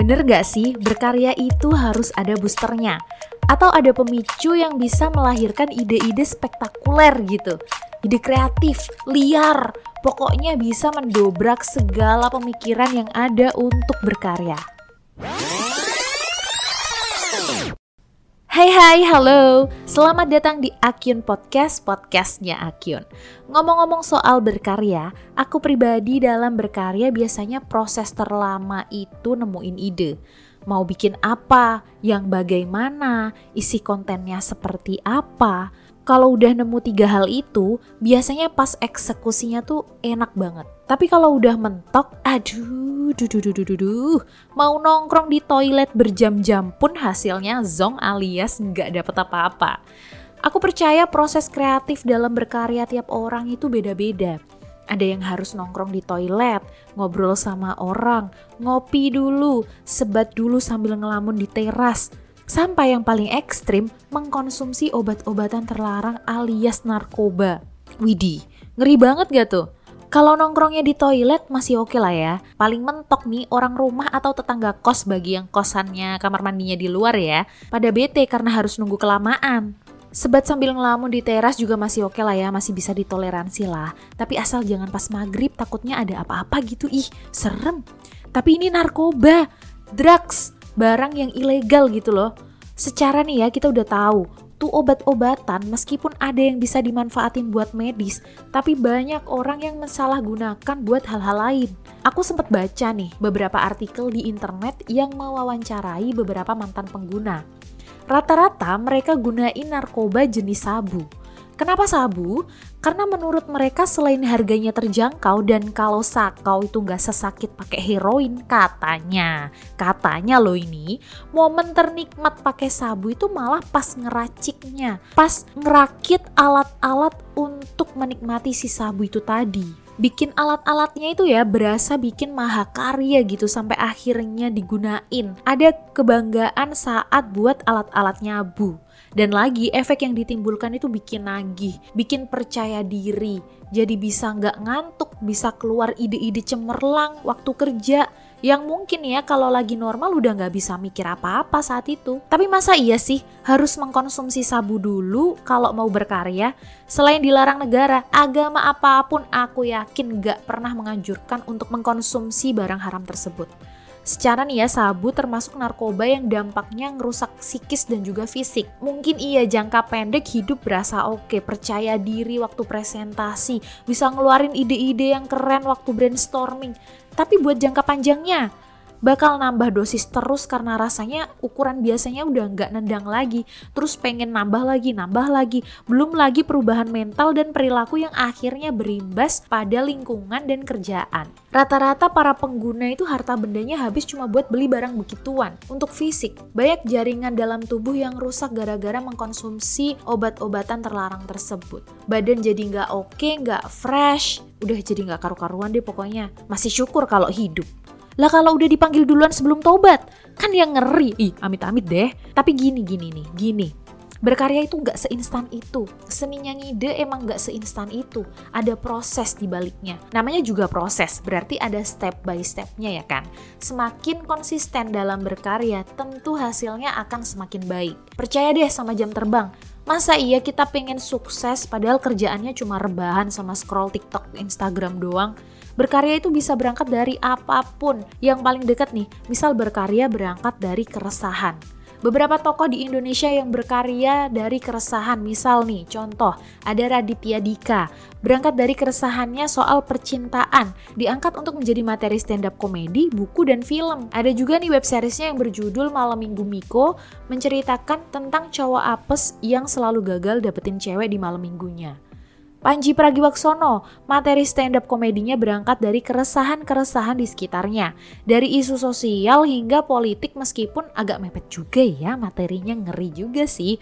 Bener gak sih, berkarya itu harus ada boosternya? Atau ada pemicu yang bisa melahirkan ide-ide spektakuler gitu? Ide kreatif, liar, pokoknya bisa mendobrak segala pemikiran yang ada untuk berkarya. Hai hai, halo. Selamat datang di Akyun Podcast, podcastnya Akyun. Ngomong-ngomong soal berkarya, aku pribadi dalam berkarya biasanya proses terlama itu nemuin ide. Mau bikin apa, yang bagaimana, isi kontennya seperti apa, kalau udah nemu tiga hal itu, biasanya pas eksekusinya tuh enak banget. Tapi kalau udah mentok, aduh, duh, duh, duh, duh, duh, mau nongkrong di toilet berjam-jam pun hasilnya zong alias nggak dapet apa-apa. Aku percaya proses kreatif dalam berkarya tiap orang itu beda-beda. Ada yang harus nongkrong di toilet, ngobrol sama orang, ngopi dulu, sebat dulu sambil ngelamun di teras, Sampai yang paling ekstrim, mengkonsumsi obat-obatan terlarang alias narkoba. Widih, ngeri banget gak tuh? Kalau nongkrongnya di toilet masih oke okay lah ya. Paling mentok nih orang rumah atau tetangga kos bagi yang kosannya kamar mandinya di luar ya. Pada bete karena harus nunggu kelamaan. Sebat sambil ngelamun di teras juga masih oke okay lah ya, masih bisa ditoleransi lah. Tapi asal jangan pas maghrib takutnya ada apa-apa gitu, ih serem. Tapi ini narkoba, drugs, barang yang ilegal gitu loh. Secara nih ya kita udah tahu tuh obat-obatan meskipun ada yang bisa dimanfaatin buat medis, tapi banyak orang yang mensalahgunakan buat hal-hal lain. Aku sempat baca nih beberapa artikel di internet yang mewawancarai beberapa mantan pengguna. Rata-rata mereka gunain narkoba jenis sabu. Kenapa sabu? Karena menurut mereka selain harganya terjangkau dan kalau sakau itu nggak sesakit pakai heroin katanya, katanya loh ini, momen ternikmat pakai sabu itu malah pas ngeraciknya, pas ngerakit alat-alat untuk menikmati si sabu itu tadi bikin alat-alatnya itu ya berasa bikin mahakarya gitu sampai akhirnya digunain. Ada kebanggaan saat buat alat-alatnya Bu. Dan lagi efek yang ditimbulkan itu bikin nagih, bikin percaya diri, jadi bisa nggak ngantuk, bisa keluar ide-ide cemerlang waktu kerja, yang mungkin ya kalau lagi normal udah nggak bisa mikir apa-apa saat itu. Tapi masa iya sih harus mengkonsumsi sabu dulu kalau mau berkarya? Selain dilarang negara, agama apa pun aku yakin nggak pernah menganjurkan untuk mengkonsumsi barang haram tersebut. Secara nih ya sabu termasuk narkoba yang dampaknya ngerusak psikis dan juga fisik. Mungkin iya jangka pendek hidup berasa oke, percaya diri waktu presentasi, bisa ngeluarin ide-ide yang keren waktu brainstorming. Tapi buat jangka panjangnya, bakal nambah dosis terus karena rasanya ukuran biasanya udah nggak nendang lagi. Terus pengen nambah lagi nambah lagi. Belum lagi perubahan mental dan perilaku yang akhirnya berimbas pada lingkungan dan kerjaan. Rata-rata para pengguna itu harta bendanya habis cuma buat beli barang begituan. Untuk fisik banyak jaringan dalam tubuh yang rusak gara-gara mengkonsumsi obat-obatan terlarang tersebut. Badan jadi nggak oke nggak fresh. Udah jadi nggak karu-karuan deh pokoknya. Masih syukur kalau hidup lah kalau udah dipanggil duluan sebelum tobat, kan yang ngeri. Ih, amit-amit deh. Tapi gini, gini nih, gini. Berkarya itu nggak seinstan itu. Seninya ngide emang nggak seinstan itu. Ada proses di baliknya. Namanya juga proses, berarti ada step by stepnya ya kan. Semakin konsisten dalam berkarya, tentu hasilnya akan semakin baik. Percaya deh sama jam terbang. Masa iya kita pengen sukses padahal kerjaannya cuma rebahan sama scroll TikTok, Instagram doang? Berkarya itu bisa berangkat dari apa pun. Yang paling dekat nih, misal berkarya berangkat dari keresahan. Beberapa tokoh di Indonesia yang berkarya dari keresahan, misal nih, contoh, ada Raditya Dika, berangkat dari keresahannya soal percintaan, diangkat untuk menjadi materi stand up komedi, buku, dan film. Ada juga nih web seriesnya yang berjudul Malam Minggu Miko, menceritakan tentang cowok apes yang selalu gagal dapetin cewek di malam minggunya. Panji Pragiwaksono, materi stand-up komedinya berangkat dari keresahan-keresahan di sekitarnya. Dari isu sosial hingga politik meskipun agak mepet juga ya materinya ngeri juga sih.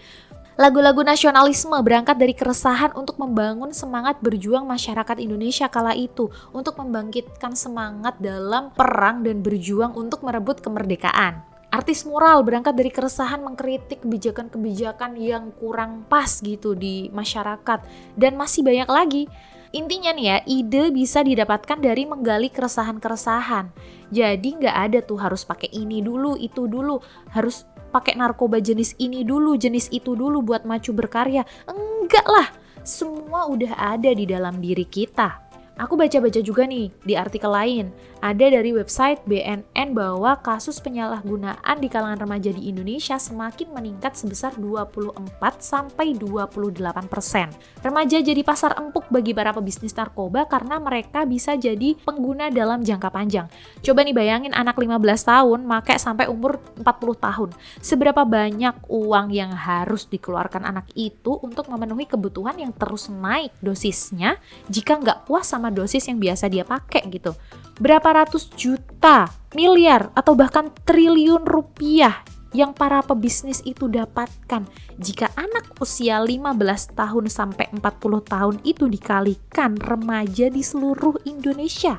Lagu-lagu nasionalisme berangkat dari keresahan untuk membangun semangat berjuang masyarakat Indonesia kala itu untuk membangkitkan semangat dalam perang dan berjuang untuk merebut kemerdekaan. Artis moral berangkat dari keresahan mengkritik kebijakan-kebijakan yang kurang pas gitu di masyarakat dan masih banyak lagi. Intinya nih ya, ide bisa didapatkan dari menggali keresahan-keresahan. Jadi nggak ada tuh harus pakai ini dulu, itu dulu, harus pakai narkoba jenis ini dulu, jenis itu dulu buat maju berkarya. Enggak lah, semua udah ada di dalam diri kita. Aku baca-baca juga nih di artikel lain, ada dari website BNN bahwa kasus penyalahgunaan di kalangan remaja di Indonesia semakin meningkat sebesar 24 sampai 28 persen. Remaja jadi pasar empuk bagi para pebisnis narkoba karena mereka bisa jadi pengguna dalam jangka panjang. Coba nih bayangin anak 15 tahun make sampai umur 40 tahun. Seberapa banyak uang yang harus dikeluarkan anak itu untuk memenuhi kebutuhan yang terus naik dosisnya jika nggak puas sama dosis yang biasa dia pakai gitu. Berapa ratus juta, miliar, atau bahkan triliun rupiah yang para pebisnis itu dapatkan jika anak usia 15 tahun sampai 40 tahun itu dikalikan remaja di seluruh Indonesia.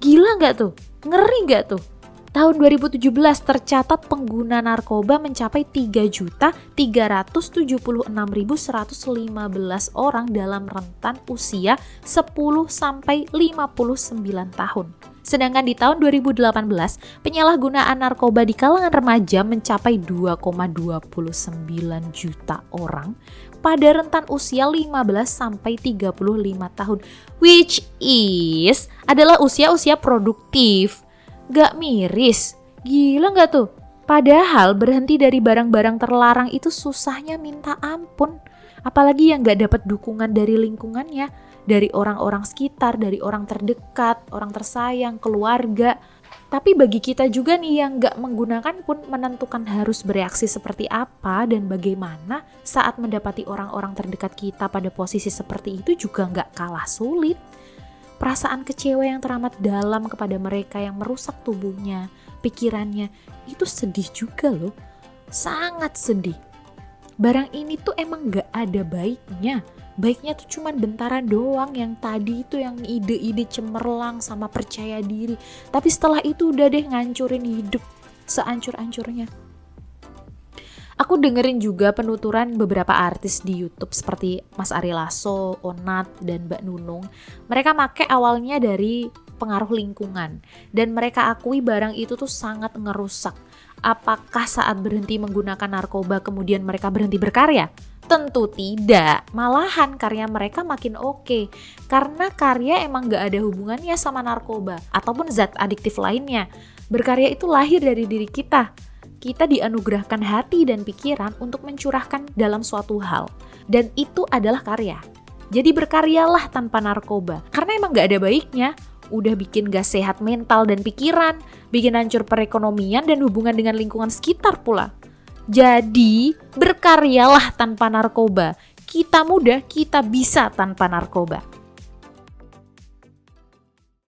Gila nggak tuh? Ngeri nggak tuh? Tahun 2017 tercatat pengguna narkoba mencapai 3.376.115 orang dalam rentan usia 10 sampai 59 tahun. Sedangkan di tahun 2018, penyalahgunaan narkoba di kalangan remaja mencapai 2,29 juta orang pada rentan usia 15 sampai 35 tahun, which is adalah usia-usia produktif Gak miris. Gila gak tuh? Padahal berhenti dari barang-barang terlarang itu susahnya minta ampun. Apalagi yang gak dapat dukungan dari lingkungannya, dari orang-orang sekitar, dari orang terdekat, orang tersayang, keluarga. Tapi bagi kita juga nih yang gak menggunakan pun menentukan harus bereaksi seperti apa dan bagaimana saat mendapati orang-orang terdekat kita pada posisi seperti itu juga gak kalah sulit perasaan kecewa yang teramat dalam kepada mereka yang merusak tubuhnya, pikirannya, itu sedih juga loh. Sangat sedih. Barang ini tuh emang gak ada baiknya. Baiknya tuh cuman bentaran doang yang tadi itu yang ide-ide cemerlang sama percaya diri. Tapi setelah itu udah deh ngancurin hidup seancur-ancurnya. Aku dengerin juga penuturan beberapa artis di YouTube seperti Mas Ari Lasso, Onat, dan Mbak Nunung. Mereka make awalnya dari pengaruh lingkungan dan mereka akui barang itu tuh sangat ngerusak. Apakah saat berhenti menggunakan narkoba kemudian mereka berhenti berkarya? Tentu tidak, malahan karya mereka makin oke okay. karena karya emang gak ada hubungannya sama narkoba ataupun zat adiktif lainnya. Berkarya itu lahir dari diri kita, kita dianugerahkan hati dan pikiran untuk mencurahkan dalam suatu hal. Dan itu adalah karya. Jadi berkaryalah tanpa narkoba. Karena emang gak ada baiknya. Udah bikin gak sehat mental dan pikiran. Bikin hancur perekonomian dan hubungan dengan lingkungan sekitar pula. Jadi berkaryalah tanpa narkoba. Kita mudah, kita bisa tanpa narkoba.